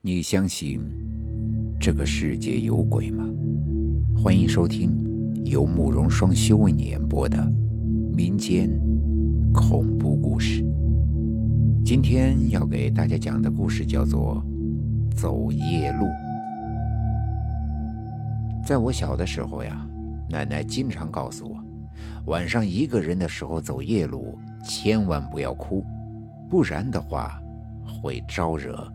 你相信这个世界有鬼吗？欢迎收听由慕容双修为你演播的民间恐怖故事。今天要给大家讲的故事叫做《走夜路》。在我小的时候呀，奶奶经常告诉我，晚上一个人的时候走夜路，千万不要哭，不然的话会招惹。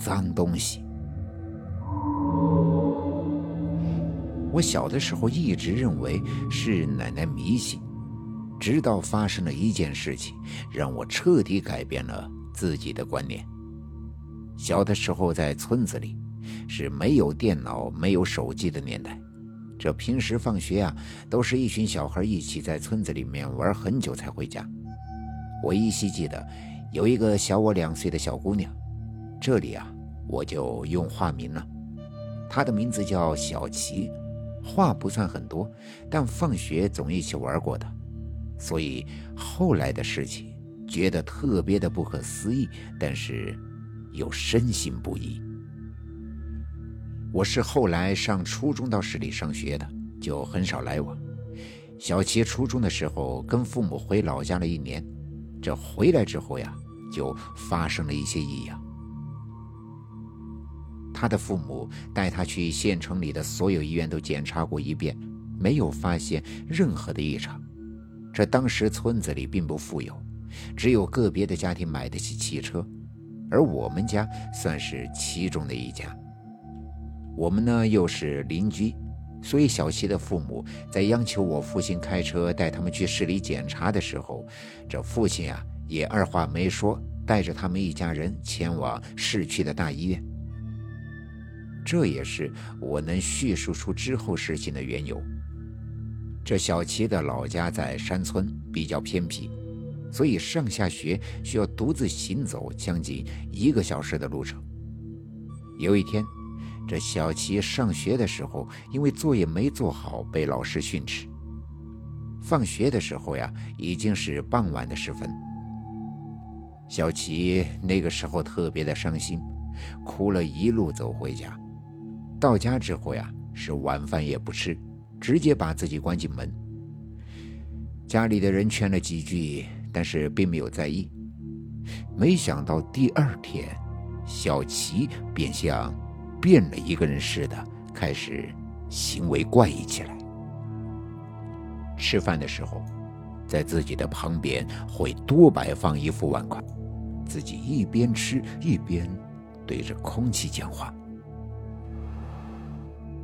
脏东西。我小的时候一直认为是奶奶迷信，直到发生了一件事情，让我彻底改变了自己的观念。小的时候在村子里，是没有电脑、没有手机的年代，这平时放学啊，都是一群小孩一起在村子里面玩很久才回家。我依稀记得有一个小我两岁的小姑娘。这里啊，我就用化名了。他的名字叫小琪，话不算很多，但放学总一起玩过的，所以后来的事情觉得特别的不可思议，但是又深信不疑。我是后来上初中到市里上学的，就很少来往。小琪初中的时候跟父母回老家了一年，这回来之后呀，就发生了一些异样。他的父母带他去县城里的所有医院都检查过一遍，没有发现任何的异常。这当时村子里并不富有，只有个别的家庭买得起汽车，而我们家算是其中的一家。我们呢又是邻居，所以小七的父母在央求我父亲开车带他们去市里检查的时候，这父亲啊也二话没说，带着他们一家人前往市区的大医院。这也是我能叙述出之后事情的缘由。这小齐的老家在山村，比较偏僻，所以上下学需要独自行走将近一个小时的路程。有一天，这小齐上学的时候，因为作业没做好，被老师训斥。放学的时候呀，已经是傍晚的时分。小齐那个时候特别的伤心，哭了一路走回家。到家之后呀，是晚饭也不吃，直接把自己关进门。家里的人劝了几句，但是并没有在意。没想到第二天，小齐便像变了一个人似的，开始行为怪异起来。吃饭的时候，在自己的旁边会多摆放一副碗筷，自己一边吃一边对着空气讲话。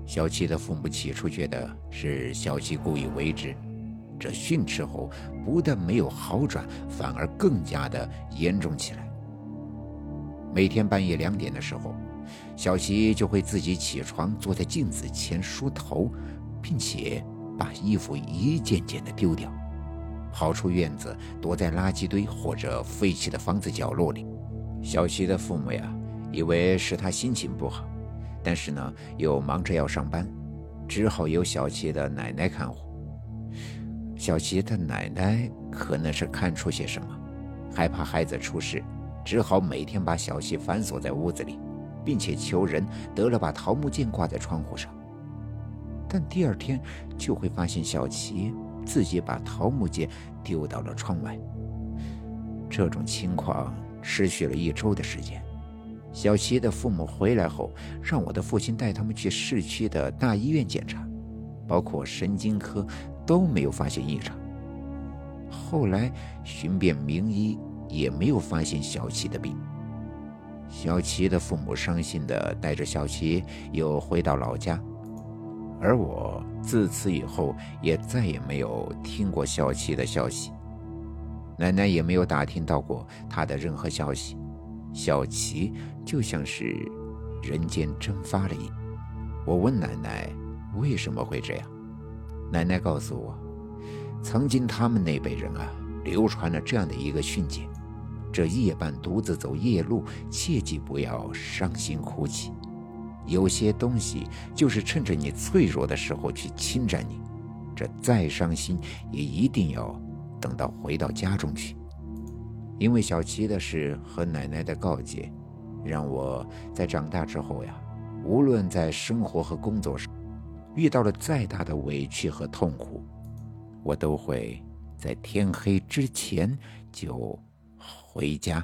小七的父母起初觉得是小七故意为之，这训斥后不但没有好转，反而更加的严重起来。每天半夜两点的时候，小七就会自己起床，坐在镜子前梳头，并且把衣服一件件的丢掉，跑出院子，躲在垃圾堆或者废弃的房子角落里。小七的父母呀，以为是他心情不好。但是呢，又忙着要上班，只好由小琪的奶奶看护。小琪的奶奶可能是看出些什么，害怕孩子出事，只好每天把小琪反锁在屋子里，并且求人得了把桃木剑挂在窗户上。但第二天就会发现小琪自己把桃木剑丢到了窗外。这种情况持续了一周的时间。小齐的父母回来后，让我的父亲带他们去市区的大医院检查，包括神经科都没有发现异常。后来寻遍名医，也没有发现小齐的病。小齐的父母伤心的带着小齐又回到老家，而我自此以后也再也没有听过小齐的消息，奶奶也没有打听到过他的任何消息。小琪就像是人间蒸发了一。我问奶奶为什么会这样，奶奶告诉我，曾经他们那辈人啊，流传了这样的一个训诫：这夜半独自走夜路，切记不要伤心哭泣。有些东西就是趁着你脆弱的时候去侵占你，这再伤心也一定要等到回到家中去。因为小琪的事和奶奶的告诫，让我在长大之后呀，无论在生活和工作上遇到了再大的委屈和痛苦，我都会在天黑之前就回家。